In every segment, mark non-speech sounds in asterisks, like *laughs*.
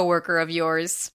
coworker of yours.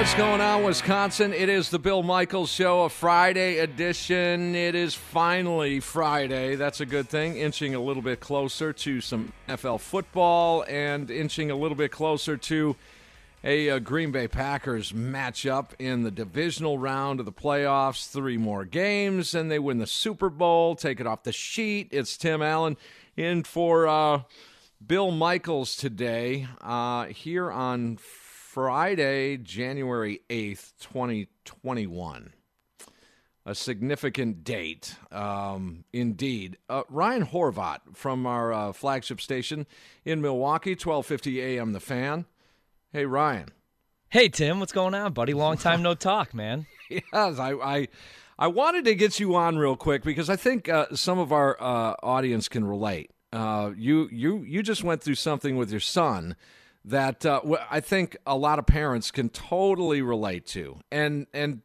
What's going on, Wisconsin? It is the Bill Michaels Show, a Friday edition. It is finally Friday. That's a good thing. Inching a little bit closer to some NFL football and inching a little bit closer to a uh, Green Bay Packers matchup in the divisional round of the playoffs. Three more games, and they win the Super Bowl. Take it off the sheet. It's Tim Allen in for uh, Bill Michaels today uh, here on Friday, January 8th, 2021. A significant date, um, indeed. Uh, Ryan Horvat from our uh, flagship station in Milwaukee, 1250 AM The Fan. Hey, Ryan. Hey Tim, what's going on, buddy? Long time no *laughs* talk, man. Yes, I, I, I wanted to get you on real quick because I think uh, some of our uh, audience can relate. Uh, you, you, you just went through something with your son that uh, I think a lot of parents can totally relate to, and and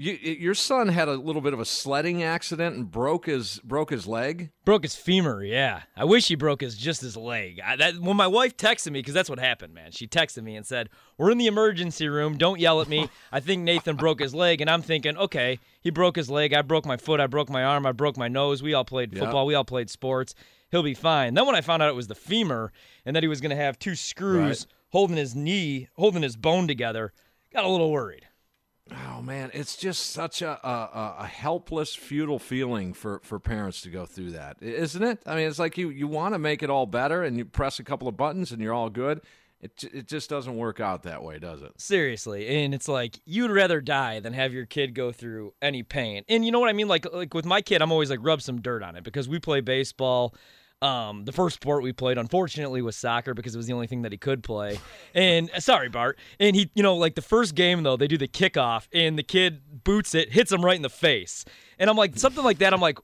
you, your son had a little bit of a sledding accident and broke his broke his leg. Broke his femur, yeah. I wish he broke his just his leg. I, that, when my wife texted me, because that's what happened, man. She texted me and said, "We're in the emergency room. Don't yell at me. *laughs* I think Nathan broke his leg." And I'm thinking, okay, he broke his leg. I broke my foot. I broke my arm. I broke my nose. We all played football. We all played sports. He'll be fine. Then when I found out it was the femur and that he was going to have two screws Right. holding his knee, holding his bone together, got a little worried. Oh man, it's just such a, a a helpless, futile feeling for for parents to go through that, isn't it? I mean, it's like you you want to make it all better, and you press a couple of buttons, and you're all good. It it just doesn't work out that way, does it? Seriously, and it's like you'd rather die than have your kid go through any pain. And you know what I mean? Like like with my kid, I'm always like rub some dirt on it because we play baseball. Um, the first sport we played, unfortunately, was soccer because it was the only thing that he could play. And uh, sorry, Bart. And he, you know, like the first game though, they do the kickoff, and the kid boots it, hits him right in the face. And I'm like, something like that. I'm like,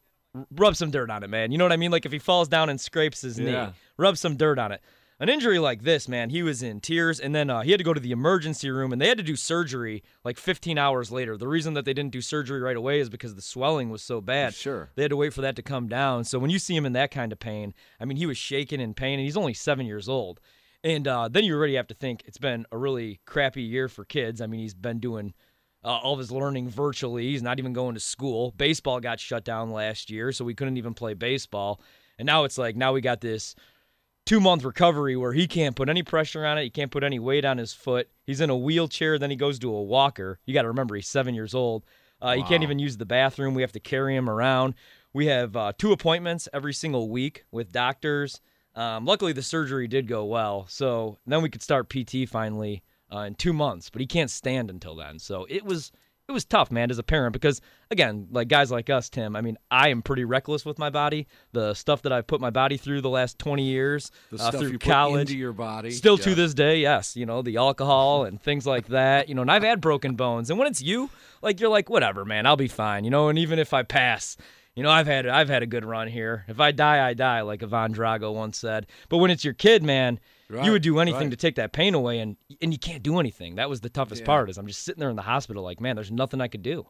rub some dirt on it, man. You know what I mean? Like if he falls down and scrapes his Yeah. knee, rub some dirt on it. An injury like this, man, he was in tears, and then uh, he had to go to the emergency room, and they had to do surgery like 15 hours later. The reason that they didn't do surgery right away is because the swelling was so bad. Sure. They had to wait for that to come down. So when you see him in that kind of pain, I mean, he was shaking in pain, and he's only seven years old. And uh, then you already have to think it's been a really crappy year for kids. I mean, he's been doing uh, all of his learning virtually. He's not even going to school. Baseball got shut down last year, so we couldn't even play baseball. And now it's like now we got this two month recovery where he can't put any pressure on it. He can't put any weight on his foot. He's in a wheelchair. Then he goes to a walker. You got to remember he's seven years old. Uh, He can't even use the bathroom. We have to carry him around. We have uh, two appointments every single week with doctors. Um, luckily, the surgery did go well, so then we could start PT finally uh, in two months. But he can't stand until then, so it was it was tough, man, as a parent because again, like guys like us, Tim. I mean, I am pretty reckless with my body. The stuff that I've put my body through the last twenty years, The uh, stuff through you put college, into your body, Still to this day, yes. You know, the alcohol and things like that. You know, and I've had broken bones. And when it's you, like you're like, whatever, man, I'll be fine. You know, and even if I pass, you know, I've had I've had a good run here. If I die, I die, like Ivan Drago once said. But when it's your kid, man, Right, you would do anything right. to take that pain away and and you can't do anything. That was the toughest Yeah. part is I'm just sitting there in the hospital like, man, there's nothing I could do.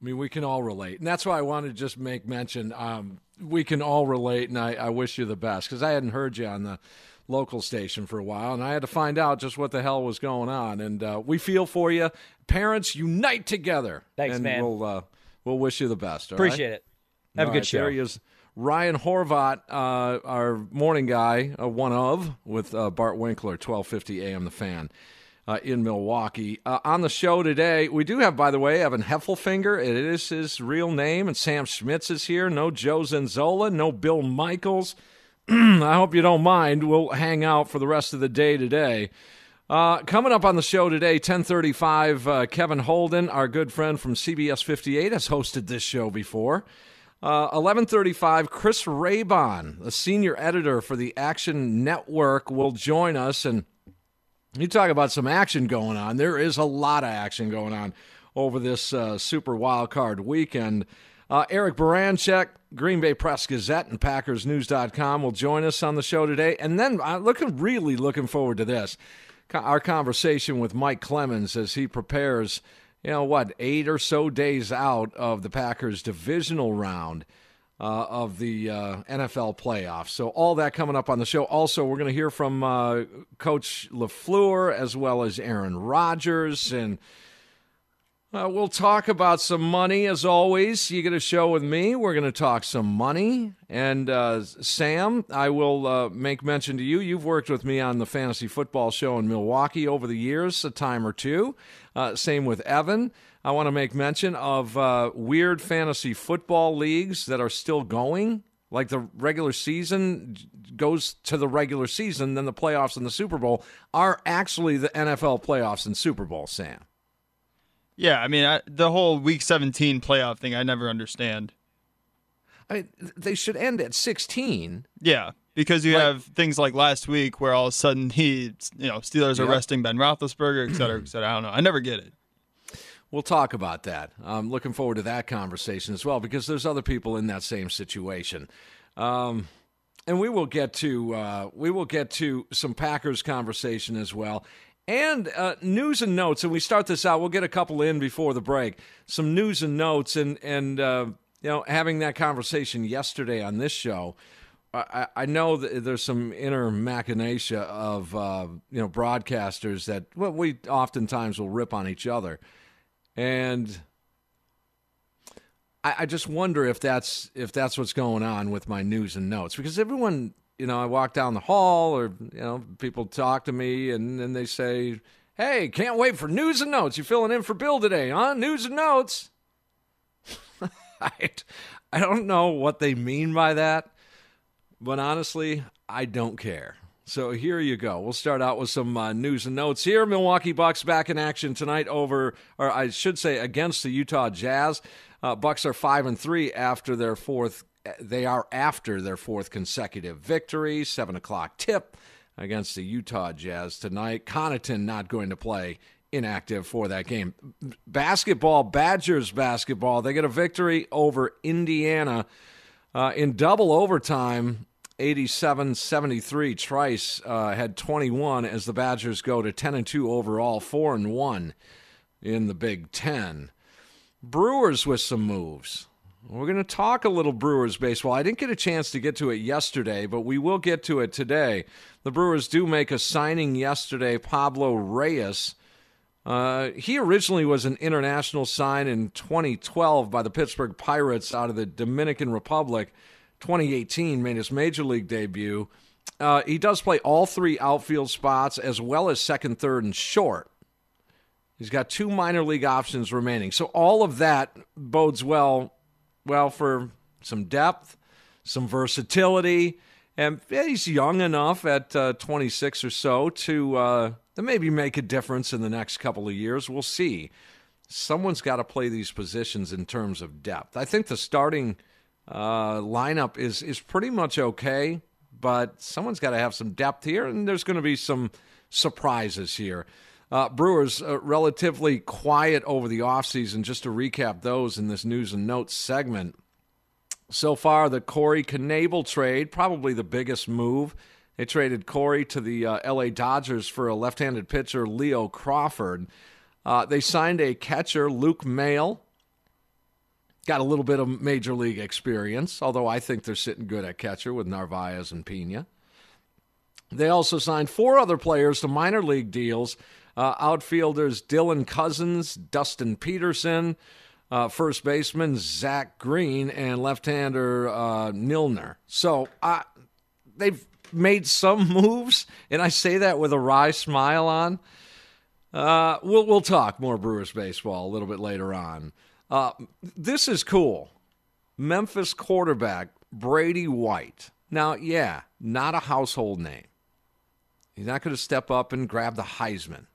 I mean, we can all relate, and that's why I wanted to just make mention. Um, we can all relate, and I, I wish you the best because I hadn't heard you on the local station for a while, and I had to find out just what the hell was going on. And uh, we feel for you. Parents, unite together. Thanks, and man. We'll uh, we'll wish you the best. all Appreciate right? it. Have All a good right, show. There he is. Ryan Horvat, uh, our morning guy, uh, one of, with uh, Bart Winkler, 1250 AM The Fan uh, in Milwaukee. Uh, on the show today, we do have, by the way, Evan Heffelfinger. It is his real name, and Sam Schmitz is here. No Joe Zenzola, no Bill Michaels. *clears throat* I hope you don't mind. We'll hang out for the rest of the day today. Uh, coming up on the show today, 1035, uh, Kevin Holden, our good friend from CBS 58, has hosted this show before. Uh, 1135, Chris Raybon, a senior editor for the Action Network, will join us. And you talk about some action going on. There is a lot of action going on over this uh, Super Wild Card weekend. Uh, Eric Baranchek, Green Bay Press Gazette and PackersNews.com will join us on the show today. And then I'm looking, really looking forward to this. Our conversation with Mike Clemens as he prepares, you know, what, eight or so days out of the Packers divisional round uh, of the uh, NFL playoffs. So all that coming up on the show. Also, we're going to hear from uh, Coach LaFleur as well as Aaron Rodgers, and uh, we'll talk about some money as always. You get a show with me. We're going to talk some money. And uh, Sam, I will uh, make mention to you. You've worked with me on the fantasy football show in Milwaukee over the years, a time or two. Uh, same with Evan. I want to make mention of uh, weird fantasy football leagues that are still going. Like the regular season goes to the regular season, then the playoffs and the Super Bowl are actually the NFL playoffs and Super Bowl, Sam. Yeah, I mean, I, the whole Week 17 playoff thing, I never understand. I mean, they should end at 16. Yeah, because you have things like last week where all of a sudden he, you know, Steelers are Yep. resting Ben Roethlisberger, et cetera, et cetera. I don't know. I never get it. We'll talk about that. I'm looking forward to that conversation as well because there's other people in that same situation. Um, and we will get to uh, we will get to some Packers conversation as well, and uh, news and notes. And we start this out. We'll get a couple in before the break. Some news and notes, and and uh, you know having that conversation yesterday on this show. I, I know that there's some inner machinacea of uh, you know broadcasters that well, we oftentimes will rip on each other, and I, I just wonder if that's if that's what's going on with my news and notes. Because everyone you know I walk down the hall or you know people talk to me and then they say hey can't wait for news and notes. You filling in for Bill today huh? News and notes. *laughs* I, I don't know what they mean by that but honestly, I don't care. So here you go. We'll start out with some uh, news and notes here. Milwaukee Bucks back in action tonight over, or I should say, against the Utah Jazz. Uh, Bucks are five and three after their fourth. They are after their fourth consecutive victory. Seven o'clock tip against the Utah Jazz tonight. Connaughton not going to play inactive for that game. Basketball, Badgers basketball. They get a victory over Indiana. Uh, in double overtime, 87 73, Trice uh, had 21 as the Badgers go to 10 and 2 overall, 4 and 1 in the Big Ten. Brewers with some moves. We're going to talk a little Brewers baseball. I didn't get a chance to get to it yesterday, but we will get to it today. The Brewers do make a signing yesterday, Pablo Reyes. Uh, he originally was an international sign in 2012 by the Pittsburgh Pirates out of the Dominican Republic. 2018 made his major league debut. Uh, he does play all three outfield spots as well as second, third, and short. He's got two minor league options remaining. So all of that bodes well, well for some depth, some versatility, and he's young enough at uh, 26 or so to uh, to maybe make a difference in the next couple of years. We'll see. Someone's got to play these positions in terms of depth. I think the starting uh, lineup is is pretty much okay, but someone's got to have some depth here, and there's going to be some surprises here. Uh, Brewers uh, relatively quiet over the offseason. Just to recap those in this news and notes segment. So far, the Corey Knebel trade, probably the biggest move. They traded Corey to the uh, LA Dodgers for a left handed pitcher, Leo Crawford. Uh, they signed a catcher, Luke Maile. Got a little bit of major league experience, although I think they're sitting good at catcher with Narvaez and Pena. They also signed four other players to minor league deals uh, outfielders Dylan Cozens, Dustin Peterson, uh, first baseman Zach Green, and left hander uh, Milner. So uh, they've made some *laughs* moves, and I say that with a wry smile on. Uh, we'll, we'll talk more Brewers baseball a little bit later on. Uh, this is cool. Memphis quarterback Brady White. Now, yeah, not a household name. He's not going to step up and grab the Heisman.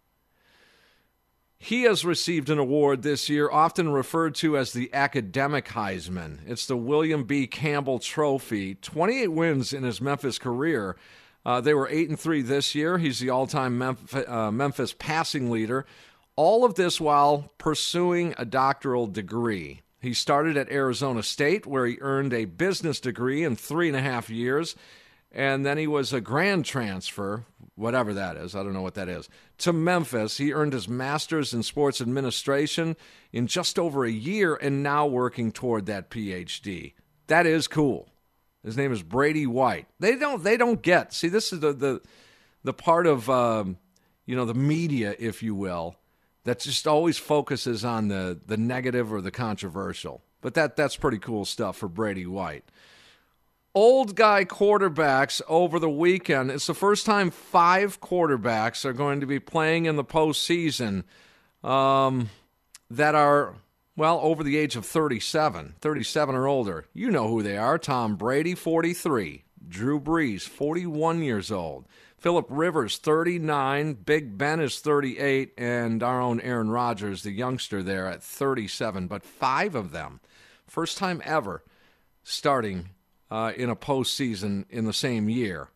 He has received an award this year, often referred to as the Academic Heisman. It's the William V. Campbell Trophy. 28 wins in his Memphis career. Uh, they were 8 and 3 this year. He's the all time uh, Memphis passing leader. All of this while pursuing a doctoral degree. He started at Arizona State, where he earned a business degree in three and a half years and then he was a grand transfer, whatever that is. I don't know what that is. To Memphis, he earned his master's in sports administration in just over a year, and now working toward that PhD. That is cool. His name is Brady White. They don't. They don't get. See, this is the the the part of um, you know the media, if you will, that just always focuses on the the negative or the controversial. But that that's pretty cool stuff for Brady White old guy quarterbacks over the weekend. It's the first time five quarterbacks are going to be playing in the postseason um, that are, well, over the age of 37, 37 or older. You know who they are Tom Brady, 43, Drew Brees, 41 years old. Philip Rivers, 39. Big Ben is 38. And our own Aaron Rodgers, the youngster there, at 37. But five of them, first time ever, starting uh, in a postseason in the same year.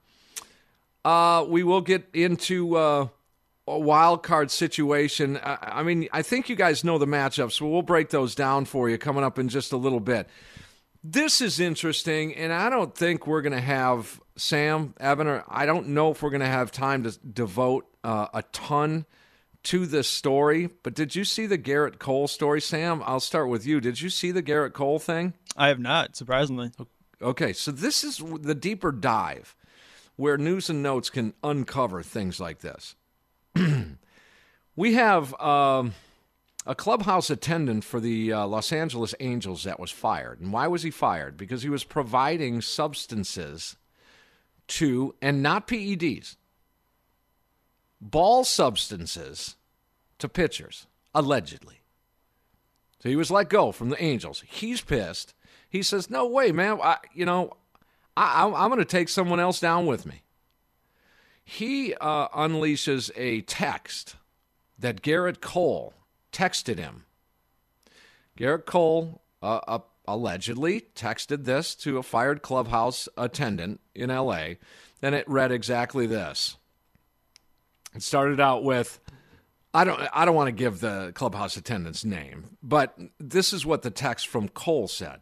Uh, we will get into uh, a wild card situation. I, mean, I think you guys know the matchups, so we'll break those down for you coming up in just a little bit. This is interesting, and I don't think we're going to have Sam, Evan, or I don't know if we're going to have time to devote uh, a ton to this story. But did you see the Gerrit Cole story, Sam? I'll start with you. Did you see the Gerrit Cole thing? I have not, surprisingly. Okay, so this is the deeper dive where news and notes can uncover things like this. *clears throat* we have um, a clubhouse attendant for the uh, Los Angeles Angels that was fired. And why was he fired? Because he was providing substances to, and not PEDs, ball substances to pitchers, allegedly. So he was let go from the Angels. He's pissed. He says, "No way, man. I, you know, I, am going to take someone else down with me." He uh, unleashes a text that Gerrit Cole texted him. Gerrit Cole uh, uh, allegedly texted this to a fired clubhouse attendant in L.A. and it read exactly this. It started out with. I don't I don't want to give the clubhouse attendant's name, but this is what the text from Cole said.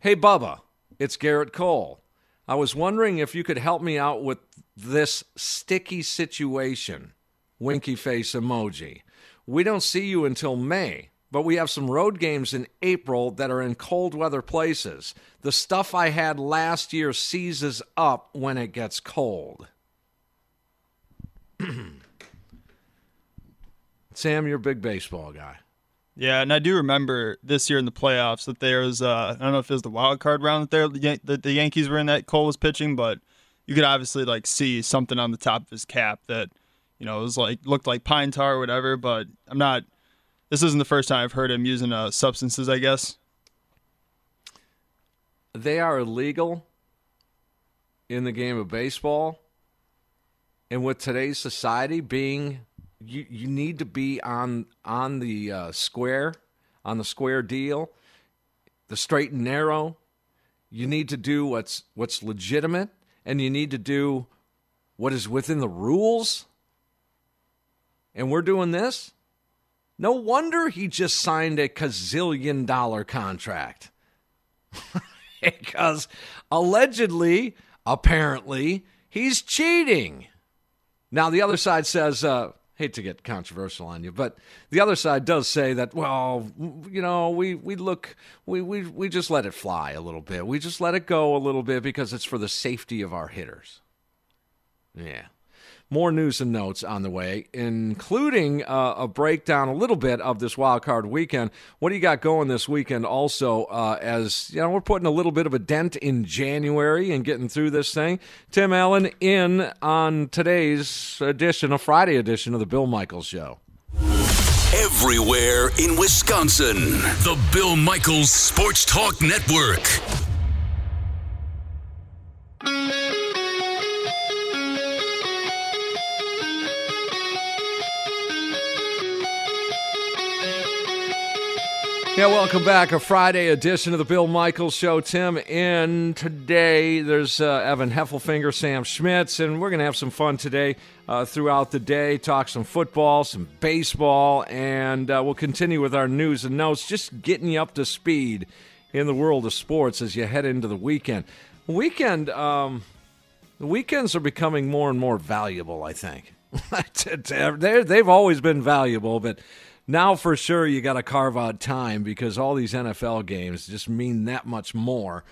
Hey, Bubba, it's Gerrit Cole. I was wondering if you could help me out with this sticky situation. Winky face emoji. We don't see you until May, but we have some road games in April that are in cold weather places. The stuff I had last year seizes up when it gets cold. *clears throat* Sam, you're a big baseball guy. Yeah, and I do remember this year in the playoffs that there was uh, I don't know if it was the wild card round that there that the Yankees were in that Cole was pitching, but you could obviously like see something on the top of his cap that you know it was like looked like pine tar or whatever. But I'm not. This isn't the first time I've heard him using uh, substances. I guess they are illegal in the game of baseball, and with today's society being you you need to be on on the uh, square, on the square deal, the straight and narrow. You need to do what's what's legitimate, and you need to do what is within the rules. And we're doing this. No wonder he just signed a gazillion dollar contract. *laughs* because allegedly, apparently, he's cheating. Now, the other side says, uh, hate to get controversial on you, but the other side does say that, well, you know, we, we look, we, we, we just let it fly a little bit. We just let it go a little bit because it's for the safety of our hitters. Yeah. More news and notes on the way, including uh, a breakdown a little bit of this wild card weekend. What do you got going this weekend? Also, uh, as you know, we're putting a little bit of a dent in January and getting through this thing. Tim Allen in on today's edition, a Friday edition of the Bill Michaels Show. Everywhere in Wisconsin, the Bill Michaels Sports Talk Network. Yeah, welcome back. A Friday edition of the Bill Michaels Show. Tim in today. There's uh, Evan Heffelfinger, Sam Schmitz, and we're going to have some fun today uh, throughout the day. Talk some football, some baseball, and uh, we'll continue with our news and notes, just getting you up to speed in the world of sports as you head into the weekend. Weekend, um, the weekends are becoming more and more valuable. I think *laughs* they've always been valuable, but now for sure you got to carve out time because all these NFL games just mean that much more.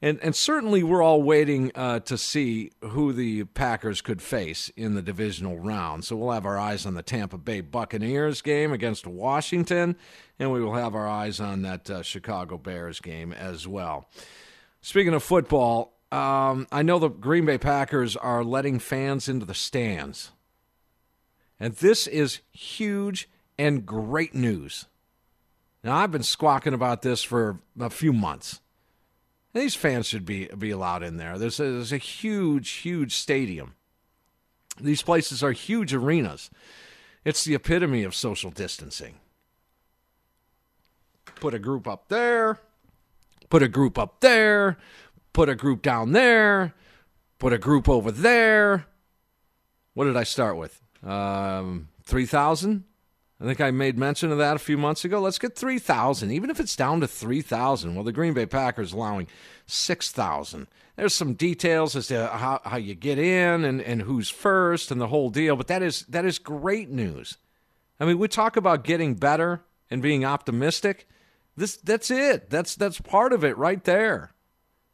And, and certainly we're all waiting uh, to see who the Packers could face in the divisional round. So we'll have our eyes on the Tampa Bay Buccaneers game against Washington, and we will have our eyes on that uh, Chicago Bears game as well. Speaking of football, um, I know the Green Bay Packers are letting fans into the stands. And this is huge and great news. Now, I've been squawking about this for a few months. These fans should be, be allowed in there. There's a, a huge, huge stadium. These places are huge arenas. It's the epitome of social distancing. Put a group up there, put a group up there, put a group down there, put a group over there. What did I start with? Um, 3,000? I think I made mention of that a few months ago. Let's get 3,000, even if it's down to 3,000. Well, the Green Bay Packers allowing 6,000. There's some details as to how, how you get in and, and who's first and the whole deal, but that is that is great news. I mean, we talk about getting better and being optimistic. This that's it. That's that's part of it right there.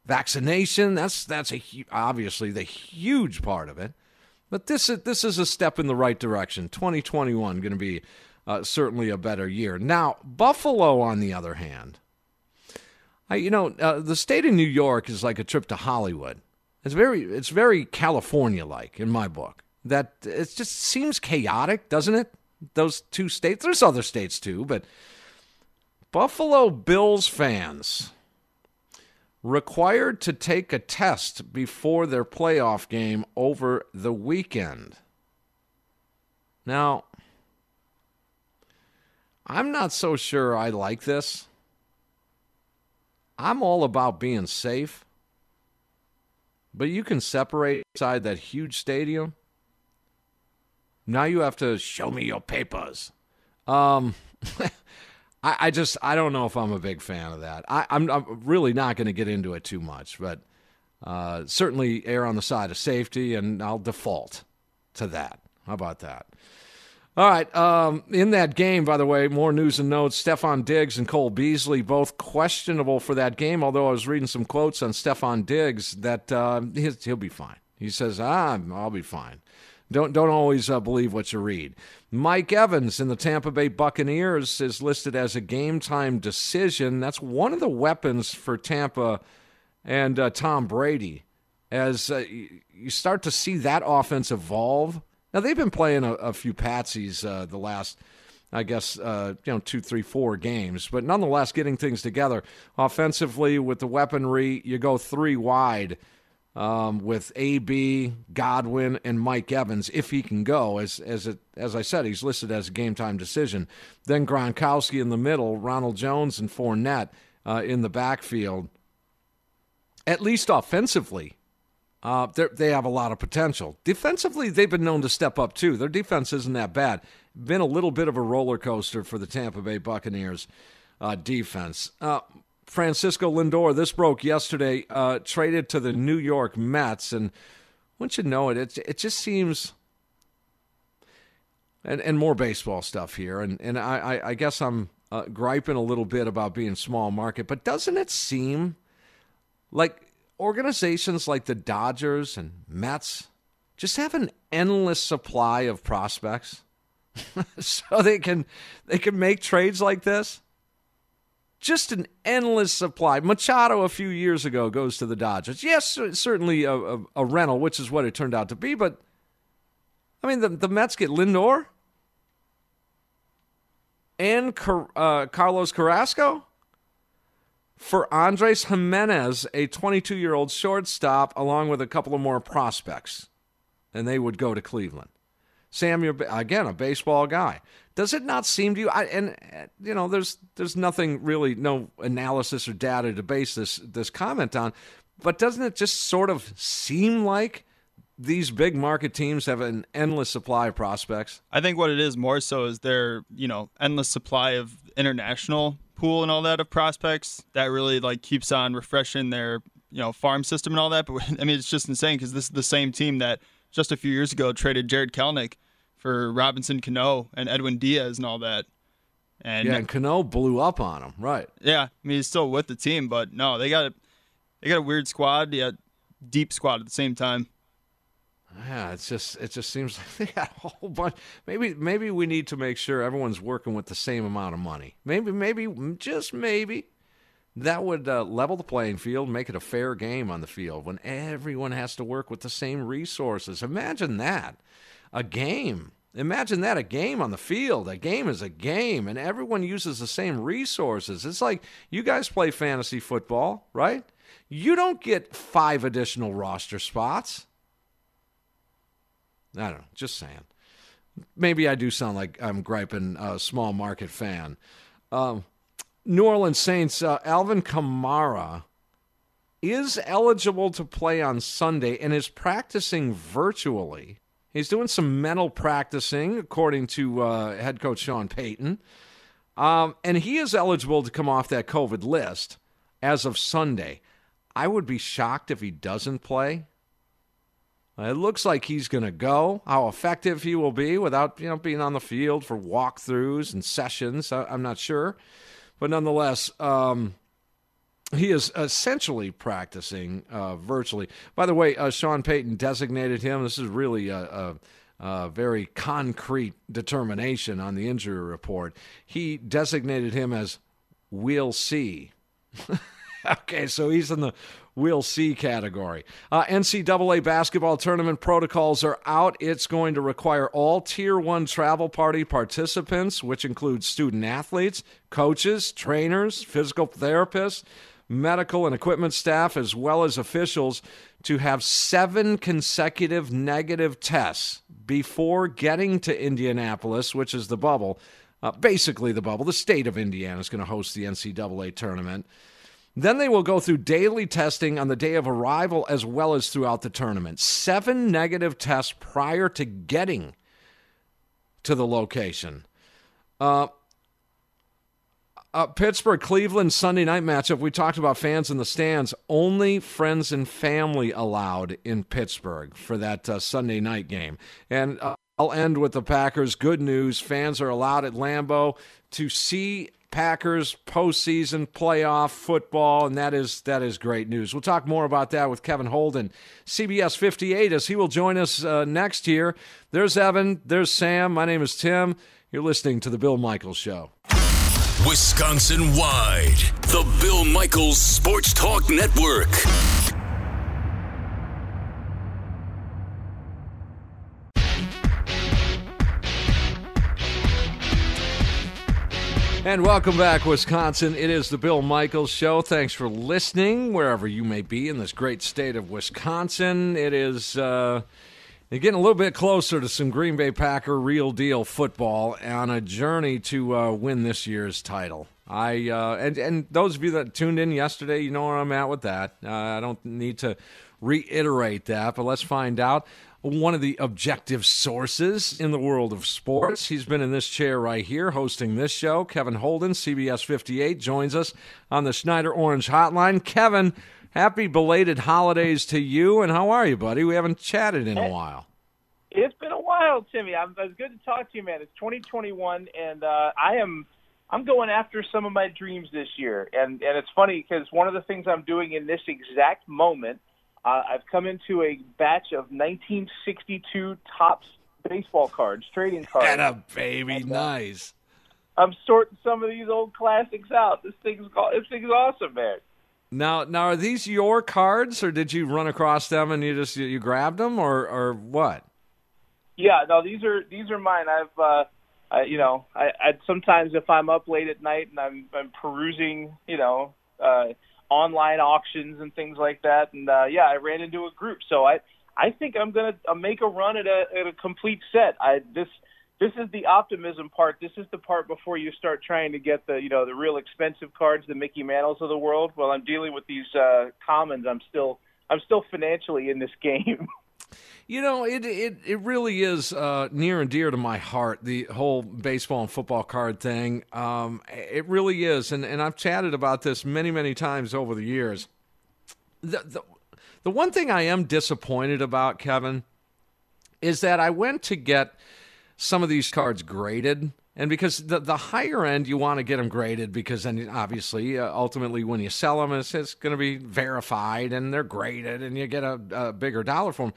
Vaccination, that's that's a obviously the huge part of it. But this is this is a step in the right direction. 2021 going to be uh, certainly a better year. Now, Buffalo, on the other hand, I, you know, uh, the state of New York is like a trip to Hollywood. It's very, it's very California-like in my book. That it just seems chaotic, doesn't it? Those two states. There's other states too, but Buffalo Bills fans required to take a test before their playoff game over the weekend. Now, I'm not so sure I like this. I'm all about being safe. But you can separate inside that huge stadium. Now you have to show me your papers. Um, *laughs* I, I, just I don't know if I'm a big fan of that. I, am really not going to get into it too much, but uh, certainly err on the side of safety, and I'll default to that. How about that? All right. Um, in that game, by the way, more news and notes. Stefon Diggs and Cole Beasley both questionable for that game. Although I was reading some quotes on Stefon Diggs that uh, he'll be fine. He says, "Ah, I'll be fine." Don't don't always uh, believe what you read. Mike Evans in the Tampa Bay Buccaneers is listed as a game time decision. That's one of the weapons for Tampa and uh, Tom Brady. As uh, you start to see that offense evolve now they've been playing a, a few patsies uh, the last. I guess uh, you know two, three, four games, but nonetheless, getting things together offensively with the weaponry, you go three wide um, with AB, Godwin, and Mike Evans if he can go. As as it, as I said, he's listed as a game time decision. Then Gronkowski in the middle, Ronald Jones and Fournette uh, in the backfield. At least offensively, uh, they have a lot of potential. Defensively, they've been known to step up too. Their defense isn't that bad. Been a little bit of a roller coaster for the Tampa Bay Buccaneers uh, defense. Uh, Francisco Lindor, this broke yesterday, uh, traded to the New York Mets, and once you know it, it, it just seems. and, and more baseball stuff here. And and I, I, I guess I'm uh, griping a little bit about being small market, but doesn't it seem like organizations like the Dodgers and Mets just have an endless supply of prospects, *laughs* so they can they can make trades like this? Just an endless supply. Machado a few years ago goes to the Dodgers. Yes, certainly a, a, a rental, which is what it turned out to be, but I mean, the, the Mets get Lindor and uh, Carlos Carrasco for Andres Gimenez, a 22 year old shortstop, along with a couple of more prospects. And they would go to Cleveland. Sam, you're again a baseball guy. Does it not seem to you? I, and you know, there's there's nothing really, no analysis or data to base this this comment on, but doesn't it just sort of seem like these big market teams have an endless supply of prospects? I think what it is more so is their, you know, endless supply of international pool and all that of prospects that really like keeps on refreshing their, you know, farm system and all that. *laughs* But I mean, it's just insane because this is the same team that just a few years ago traded Jarred Kelenic for Robinson Cano and Edwin Diaz and all that. And yeah, and Cano blew up on him, right? Yeah, I mean he's still with the team, but no, they got a they got a weird squad, yeah, deep squad at the same time. Yeah, it's just it just seems *laughs* like they got a whole bunch. Maybe maybe we need to make sure everyone's working with the same amount of money. Maybe maybe just maybe that would uh, level the playing field, make it a fair game on the field when everyone has to work with the same resources. Imagine that, a game. Imagine that a game on the field. A game is a game, and everyone uses the same resources. It's like you guys play fantasy football, right? You don't get five additional roster spots. I don't know. Just saying. Maybe I do sound like I'm griping a small market fan. Um, New Orleans Saints, uh, Alvin Kamara is eligible to play on Sunday and is practicing virtually. He's doing some mental practicing, according to uh, head coach Sean Payton. Um, and he is eligible to come off that COVID list as of Sunday. I would be shocked if he doesn't play. It looks like he's going to go. How effective he will be without you know being on the field for walkthroughs and sessions, I, am not sure. But nonetheless, um, he is essentially practicing uh, virtually. By the way, uh, Sean Payton designated him. This is really a, a, a, very concrete determination on the injury report. He designated him as "We'll see." *laughs* okay, so he's in the we'll see category. Uh, NCAA basketball tournament protocols are out. It's going to require all Tier 1 travel party participants, which includes student athletes, coaches, trainers, physical therapists, medical and equipment staff, as well as officials, to have seven consecutive negative tests before getting to Indianapolis, which is the bubble. Uh, basically, the bubble. The state of Indiana is going to host the NCAA tournament. Then they will go through daily testing on the day of arrival as well as throughout the tournament. Seven negative tests prior to getting to the location. Uh, uh, Pittsburgh Cleveland Sunday night matchup. We talked about fans in the stands. Only friends and family allowed in Pittsburgh for that uh, Sunday night game. And uh, I'll end with the Packers. Good news fans are allowed at Lambeau to see Packers postseason playoff football, and that is that is great news. We'll talk more about that with Kevin Holden, CBS 58, as he will join us uh, next year. There's Evan. There's Sam. My name is Tim. You're listening to the Bill Michaels Show. Wisconsin wide, the Bill Michaels Sports Talk Network. And welcome back, Wisconsin. It is the Bill Michaels Show. Thanks for listening, wherever you may be in this great state of Wisconsin. It is uh, getting a little bit closer to some Green Bay Packer real deal football on a journey to uh, win this year's title. I uh, and and those of you that tuned in yesterday, you know where I'm at with that. Uh, I don't need to reiterate that, but let's find out one of the objective sources in the world of sports. He's been in this chair right here hosting this show. Kevin Holden, CBS 58, joins us on the Schneider Orange Hotline. Kevin, happy belated holidays to you, and how are you, buddy? We haven't chatted in a while. It's been a while. Timmy. I'm, it's good to talk to you, man. It's 2021, and uh, I am I'm going after some of my dreams this year, and and it's funny because one of the things I'm doing in this exact moment, uh, I've come into a batch of 1962 Topps baseball cards, trading cards. And a baby, and, uh, nice. I'm sorting some of these old classics out. This thing's called. this thing's awesome, man. Now, now are these your cards, or did you run across them and you just you grabbed them, or or what? Yeah, no, these are these are mine. I've uh, I, you know, I, I sometimes if I'm up late at night and I'm I'm perusing, you know, uh, online auctions and things like that, and uh, yeah, I ran into a group, so I I think I'm gonna uh, make a run at a at a complete set. I this this is the optimism part. This is the part before you start trying to get the you know the real expensive cards, the Mickey Mantles of the world. While I'm dealing with these uh, commons, I'm still I'm still financially in this *laughs* game. You know, it it it really is uh, near and dear to my heart. The whole baseball and football card thing. Um, it really is, and and I've chatted about this many many times over the years. The, the the one thing I am disappointed about, Kevin, is that I went to get some of these cards graded. And because the the higher end, you want to get them graded because then obviously, uh, ultimately, when you sell them, it's, it's going to be verified and they're graded, and you get a, a bigger dollar for them.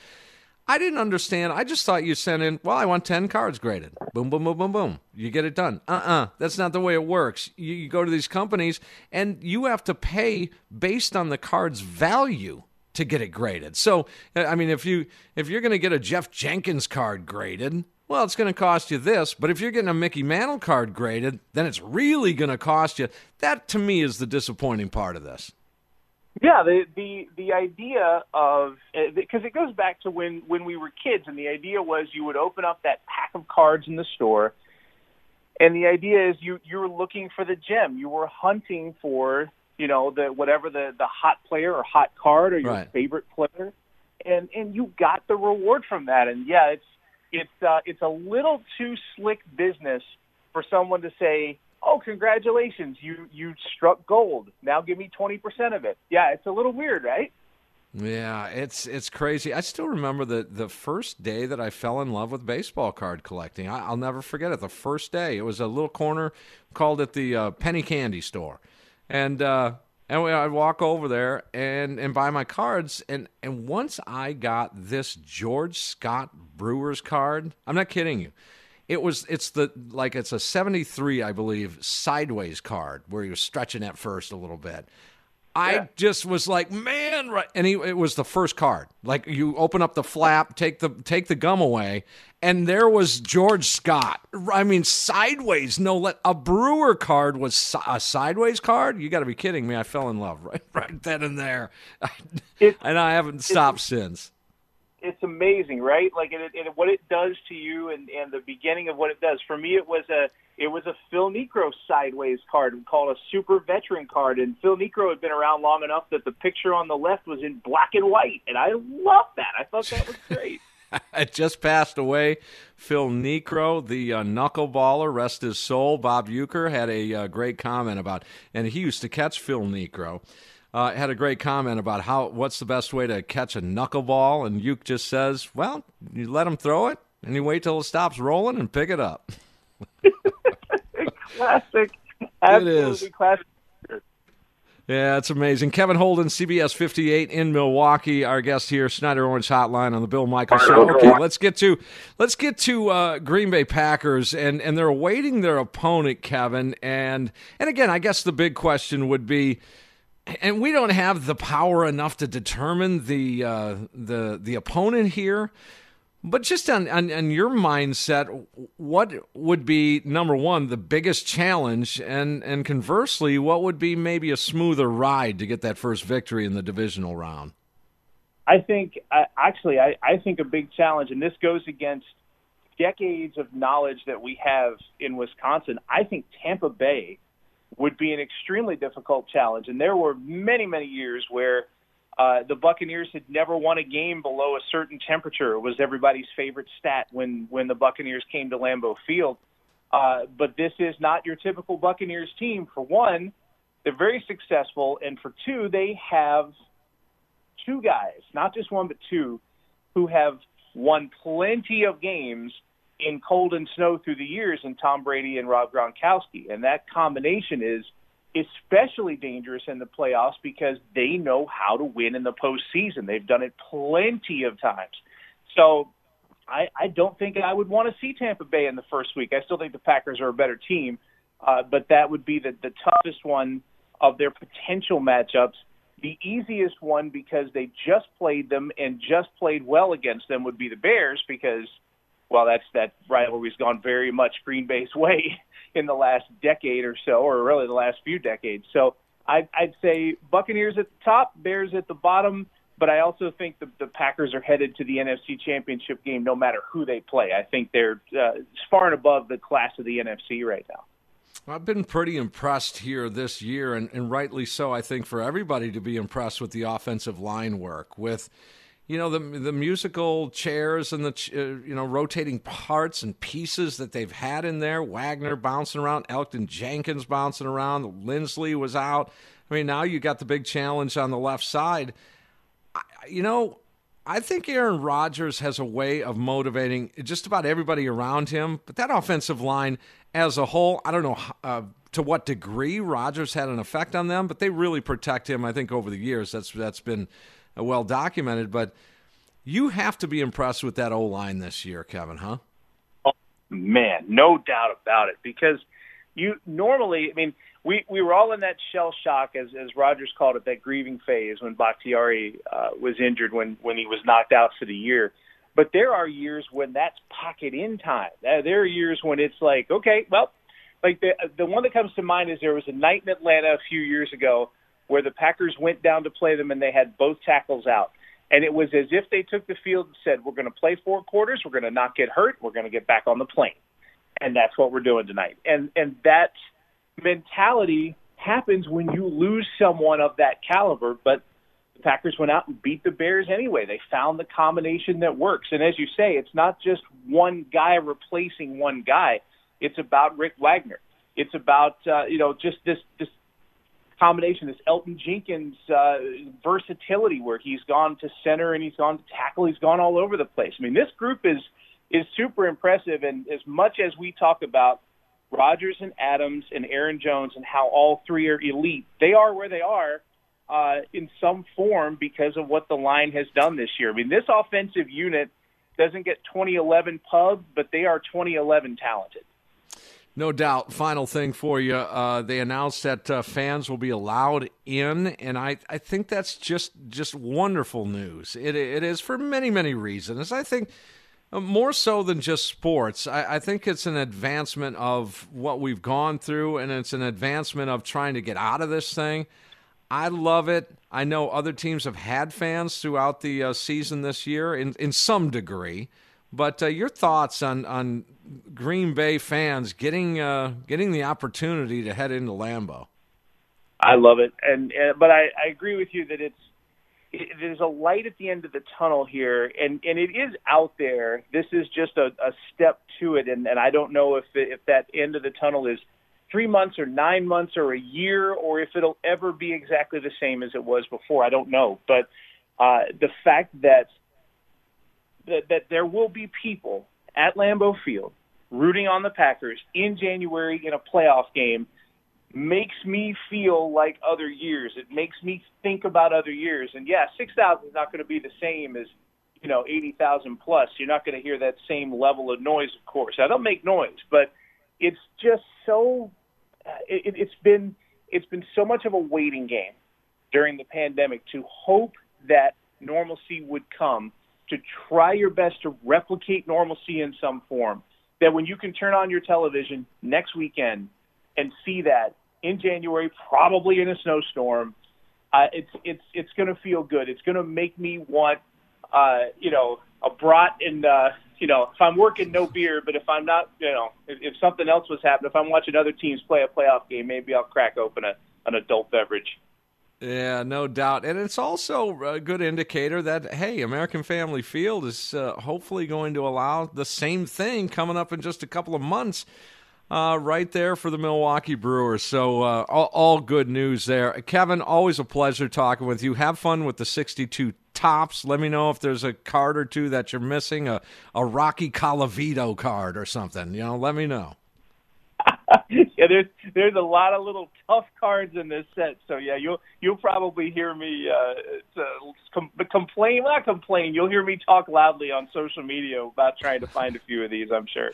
I didn't understand. I just thought you sent in, well, I want 10 cards graded. Boom, boom, boom, boom, boom. You get it done. Uh uh-uh. uh. That's not the way it works. You, you go to these companies and you have to pay based on the card's value to get it graded. So, I mean, if you if you're going to get a jeff Jenkins card graded, well, it's going to cost you this. But if you're getting a Mickey Mantle card graded, then it's really going to cost you. That to me is the disappointing part of this. Yeah, the the the idea of because eh, it goes back to when when we were kids, and the idea was you would open up that pack of cards in the store, and the idea is you you were looking for the gem, you were hunting for you know the whatever the the hot player or hot card or your right. favorite player, and and you got the reward from that, and yeah, it's it's uh, it's a little too slick business for someone to say oh, congratulations, you you struck gold. Now give me twenty percent of it. Yeah, it's a little weird, right? Yeah, it's it's crazy. I still remember the the first day that I fell in love with baseball card collecting. I, will never forget it. The first day, it was a little corner called it the uh, penny candy store, and uh, and I'd walk over there and and buy my cards. And and once I got this George Scott Brewers card, I'm not kidding you. It was it's the like it's a 73 I believe sideways card where he was stretching at first a little bit. I yeah. just was like, man, right. And he, it was the first card. Like you open up the flap, take the take the gum away, and there was George Scott. I mean, sideways. No, let a Brewer card was a sideways card. You got to be kidding me! I fell in love *laughs* right, right then and there, *laughs* it, and I haven't stopped since it's amazing, right? Like it, it, what it does to you, and and the beginning of what it does. For me, it was a it was a Phil Niekro sideways card called a super veteran card, and Phil Niekro had been around long enough that the picture on the left was in black and white, and I loved that. I thought that was *laughs* great. *laughs* just passed away. Phil Niekro, the uh, knuckleballer, rest his soul. Bob Uecker had a uh, great comment about, and he used to catch Phil Niekro uh, had a great comment about how what's the best way to catch a knuckleball, and Uke just says, "Well, you let him throw it, and you wait till it stops rolling and pick it up." *laughs* classic, absolutely *laughs* it is. classic. Yeah, it's amazing. Kevin Holden, CBS 58 in Milwaukee, our guest here, Schneider Orange Hotline on the Bill Michael Show. Okay, let's get to let's get to uh, Green Bay Packers, and and they're awaiting their opponent, Kevin, and and again, I guess the big question would be and we don't have the power enough to determine the uh, the the opponent here. But just on, on, on your mindset, what would be number one the biggest challenge, and and conversely, what would be maybe a smoother ride to get that first victory in the divisional round? I think actually, I, I think a big challenge, and this goes against decades of knowledge that we have in Wisconsin. I think Tampa Bay would be an extremely difficult challenge. And there were many, many years where uh, the Buccaneers had never won a game below a certain temperature. It was everybody's favorite stat when when the Buccaneers came to Lambeau Field. Uh, but this is not your typical Buccaneers team. For one, they're very successful, and for two, they have two guys, not just one but two, who have won plenty of games in cold and snow through the years in Tom Brady and Rob Gronkowski. And that combination is especially dangerous in the playoffs because they know how to win in the postseason. They've done it plenty of times. So I, I don't think I would want to see Tampa Bay in the first week. I still think the Packers are a better team, uh, but that would be the, the toughest one of their potential matchups. The easiest one because they just played them and just played well against them would be the Bears because, well, that's that rivalry's gone very much Green Bay's *laughs* way in the last decade or so, or really the last few decades. So I'd, I'd say Buccaneers at the top, Bears at the bottom, but I also think the, the Packers are headed to the NFC Championship game no matter who they play. I think they're uh, far and above the class of the NFC right now. I've been pretty impressed here this year, and, and rightly so. I think for everybody to be impressed with the offensive line work, with you know the the musical chairs and the uh, you know rotating parts and pieces that they've had in there. Wagner bouncing around, Elgton Jenkins bouncing around, Linsley was out. I mean, now you got the big challenge on the left side. I, you know, I think Aaron Rodgers has a way of motivating just about everybody around him, but that offensive line as a whole, I don't know uh, to what degree Rodgers had an effect on them, but they really protect him. I think over the years that's that's been well documented. But you have to be impressed with that O line this year, Kevin, huh? Oh, man, no doubt about it. Because you normally, I mean, we we were all in that shell shock as as Rodgers called it, that grieving phase when Bakhtiari uh, was injured when when he was knocked out for the year. But there are years when that's pocket in time. Uh, there are years when it's like, okay, well, like the the one that comes to mind is there was a night in Atlanta a few years ago where the Packers went down to play them and they had both tackles out. And it was as if they took the field and said, "We're going to play four quarters. We're going to not get hurt. We're going to get back on the plane." And that's what we're doing tonight. And and that mentality happens when you lose someone of that caliber. But the Packers went out and beat the Bears anyway. They found the combination that works. And as you say, it's not just one guy replacing one guy. It's about Rick Wagner. It's about uh, you know just this this combination, this Elgton Jenkins uh, versatility, where he's gone to center and he's gone to tackle. He's gone all over the place. I mean, this group is is super impressive. And as much as we talk about Rodgers and Adams and Aaron Jones and how all three are elite. They are where they are uh, in some form because of what the line has done this year. I mean, this offensive unit doesn't get 2011 pub, but they are 2011 talented. No doubt. Final thing for you. Uh, they announced that uh, fans will be allowed in, and I, I think that's just just wonderful news. It, it is for many, many reasons. I think uh, more so than just sports. I, I, think it's an advancement of what we've gone through, and it's an advancement of trying to get out of this thing. I love it. I know other teams have had fans throughout the uh, season this year in, in some degree. But uh, your thoughts on, on Green Bay fans getting uh, getting the opportunity to head into Lambeau? I love it, and, and but I, I agree with you that it's it, there's a light at the end of the tunnel here, and and it is out there. This is just a, a step to it, and and I don't know if if that end of the tunnel is three months or nine months or a year, or if it'll ever be exactly the same as it was before. I don't know, but uh, the fact that that that there will be people at Lambeau Field rooting on the Packers in January in a playoff game makes me feel like other years. It makes me think about other years. And yeah, 6,000 is not going to be the same as, you know, 80,000 plus. You're not going to hear that same level of noise, of course. I don't make noise, but it's just so uh, it, it's been it's been so much of a waiting game during the pandemic to hope that normalcy would come to try your best to replicate normalcy in some form that when you can turn on your television next weekend and see that in January, probably in a snowstorm, uh, it's it's it's going to feel good. It's going to make me want, uh, you know, a brat and uh, you know, if I'm working, no beer. But if I'm not, you know, if, if something else was happening, if I'm watching other teams play a playoff game, maybe I'll crack open a, an adult beverage. Yeah, no doubt. And it's also a good indicator that, hey, American Family Field is uh, hopefully going to allow the same thing coming up in just a couple of months uh, right there for the Milwaukee Brewers. So uh, all, all, good news there. Kevin, always a pleasure talking with you. Have fun with the 62 tops. Let me know if there's a card or two that you're missing, a, a Rocky Colavito card or something. You know, let me know. *laughs* yeah, there's there's a lot of little tough cards in this set. So yeah, you'll you'll probably hear me uh, com- complain, not complain. You'll hear me talk loudly on social media about trying to find a few of these. I'm sure.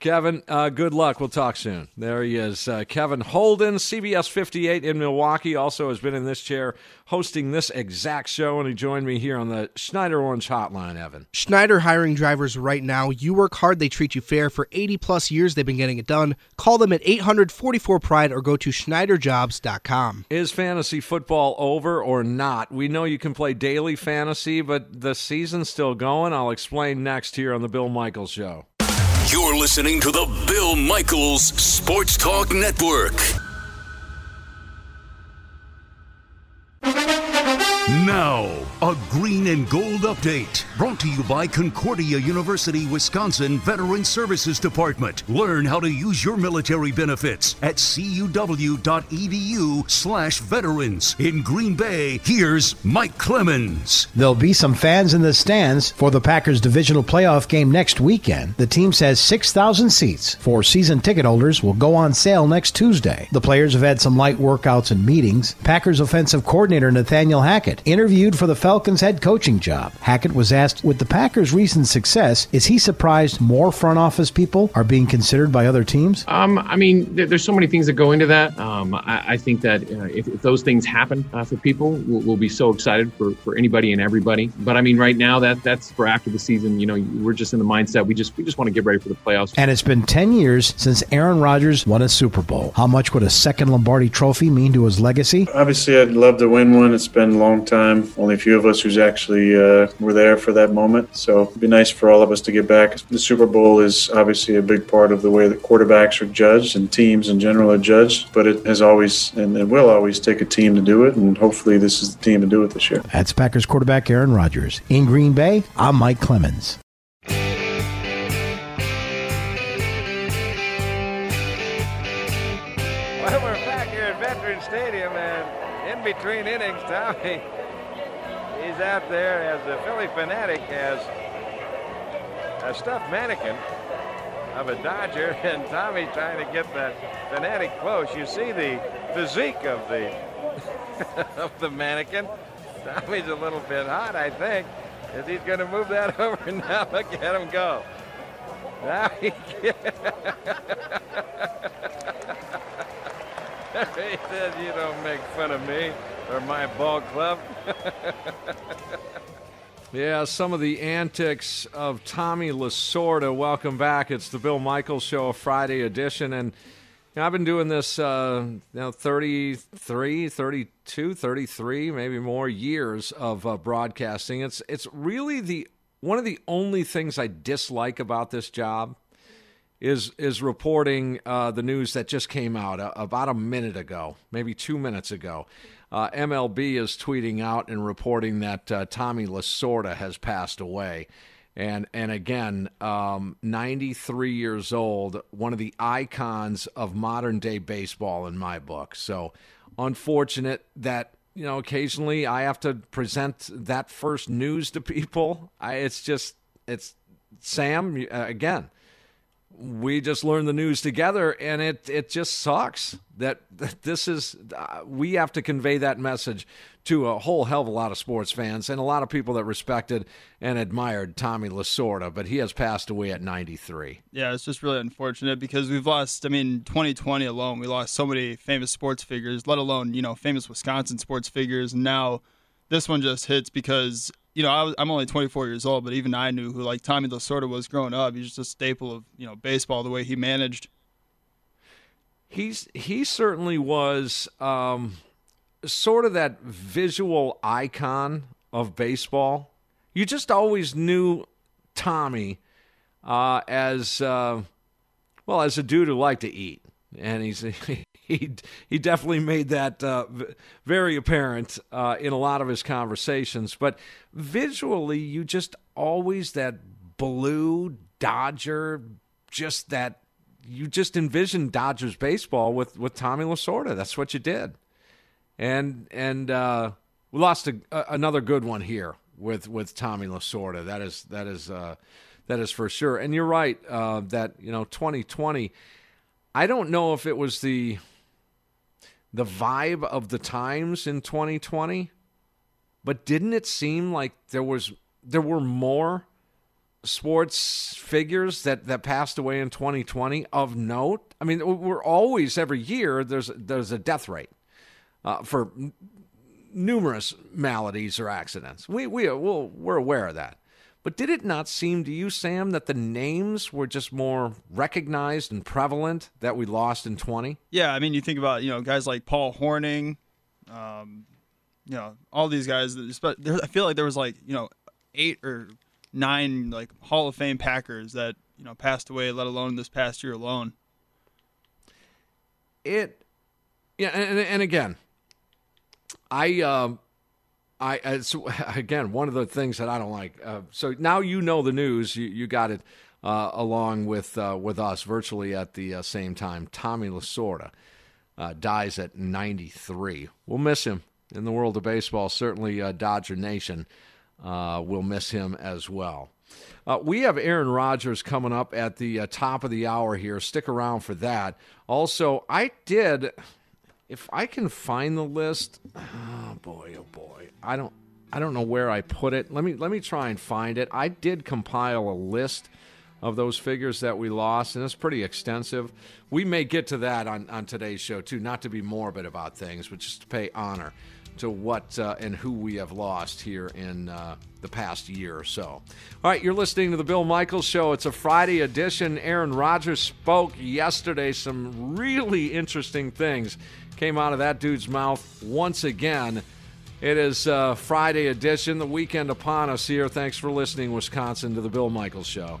Kevin, uh, good luck. We'll talk soon. There he is. Uh, Kevin Holden, CBS 58 in Milwaukee, also has been in this chair hosting this exact show, and he joined me here on the Schneider Orange Hotline, Evan. Schneider hiring drivers right now. You work hard, they treat you fair. For 80 plus years, they've been getting it done. Call them at 844 Pride or go to SchneiderJobs.com. Is fantasy football over or not? We know you can play daily fantasy, but the season's still going. I'll explain next here on The Bill Michaels Show. You're listening to the Bill Michaels Sports Talk Network. Now, a green and gold update brought to you by Concordia University, Wisconsin Veteran Services Department. Learn how to use your military benefits at cuw.edu/slash veterans. In Green Bay, here's Mike Clemens. There'll be some fans in the stands for the Packers divisional playoff game next weekend. The team says 6,000 seats for season ticket holders will go on sale next Tuesday. The players have had some light workouts and meetings. Packers offensive coordinator Nathaniel Hackett interviewed for the Falcons head coaching job. Hackett was asked, with the Packers' recent success, is he surprised more front office people are being considered by other teams? Um, I mean, there's so many things that go into that. Um, I, I, think that uh, if, if, those things happen uh, for people, we'll, we'll, be so excited for, for anybody and everybody. But I mean, right now, that that's for after the season. You know, we're just in the mindset we just we just want to get ready for the playoffs. And it's been 10 years since Aaron Rodgers won a Super Bowl. How much would a second Lombardi Trophy mean to his legacy? Obviously, I'd love to win one. It's been a long time. Only a few of us who's actually uh, were there for that moment. So it'd be nice for all of us to get back. The Super Bowl is obviously a big part of the way that quarterbacks are judged and teams in general are judged, but it has always and it will always take a team to do it, and hopefully this is the team to do it this year. That's Packers quarterback Aaron Rodgers. In Green Bay, I'm Mike Clemens. Between innings, Tommy He's out there as the Phillie Phanatic has a stuffed mannequin of a Dodger, *laughs* and Tommy trying to get that fanatic close. You see the physique of the *laughs* of the mannequin. Tommy's a little bit hot, I think, as he's going to move that *laughs* over. Now look at him go. Now he, he said, "You don't make fun of me." or my ball club. *laughs* yeah, some of the antics of Tommy Lasorda. Welcome back. It's the Bill Michaels Show, a Friday edition. And you know, I've been doing this uh, you know, 33, 32, 33, maybe more years of uh, broadcasting. It's, it's really the one of the only things I dislike about this job is is reporting uh, the news that just came out uh, about a minute ago, maybe two minutes ago. Uh, MLB is tweeting out and reporting that uh, Tommy Lasorda has passed away. And, and again, um, 93 years old, one of the icons of modern day baseball in my book. So unfortunate that, you know, occasionally I have to present that first news to people. I, it's just, it's Sam, uh, again, we just learned the news together, and it it just sucks that, that this is. Uh, we have to convey that message to a whole hell of a lot of sports fans and a lot of people that respected and admired Tommy Lasorda, but he has passed away at 93. Yeah, it's just really unfortunate because we've lost. I mean, 2020 alone, we lost so many famous sports figures, let alone you know famous Wisconsin sports figures, and now this one just hits because you know, I was, I'm only 24 years old, but even I knew who like Tommy Lasorda was growing up. He's just a staple of you know baseball. The way he managed. He's he certainly was um, sort of that visual icon of baseball. You just always knew Tommy uh, as uh, well as a dude who liked to eat, and he's *laughs* *laughs* he he definitely made that uh, very apparent uh, in a lot of his conversations. But visually, you just always that blue Dodger, just that you just envisioned Dodgers baseball with with Tommy Lasorda. That's what you did, and and uh, we lost a, another good one here with with Tommy Lasorda. That is that is uh, that is for sure. And you're right uh, that you know 2020. I don't know if it was the the vibe of the times in 2020, but didn't it seem like there was there were more sports figures that that passed away in 2020 of note? I mean, we're always every year there's there's a death rate uh, for numerous maladies or accidents. We we we'll, we're aware of that. But did it not seem to you, Sam, that the names were just more recognized and prevalent that we lost in 20? Yeah, I mean, you think about you know guys like Paul Hornung, um, you know all these guys. I feel like there was like you know eight or nine like Hall of Fame Packers that you know passed away, let alone this past year alone. It, yeah, and, and again, I, um, I, uh, so *laughs* again, one of the things that I don't like. Uh, so now you know the news. You, you got it uh, along with uh, with us virtually at the uh, same time. Tommy Lasorda dies at 93. We'll miss him in the world of baseball. Certainly, Dodger Nation will miss him as well. we have Aaron Rodgers coming up at the top of the hour here. Stick around for that. Also, I did if I can find the list, oh boy, oh boy, I don't, I don't know where I put it. Let me let me try and find it. I did compile a list of those figures that we lost, and it's pretty extensive. We may get to that on on today's show too, not to be morbid about things, but just to pay honor to what uh, and who we have lost here in uh, the past year or so. All right, you're listening to the Bill Michaels Show. It's a Friday edition. Aaron Rodgers spoke yesterday some really interesting things came out of that dude's mouth once again. It is uh, Friday edition, the weekend upon us here. Thanks for listening, Wisconsin, to the Bill Michaels Show.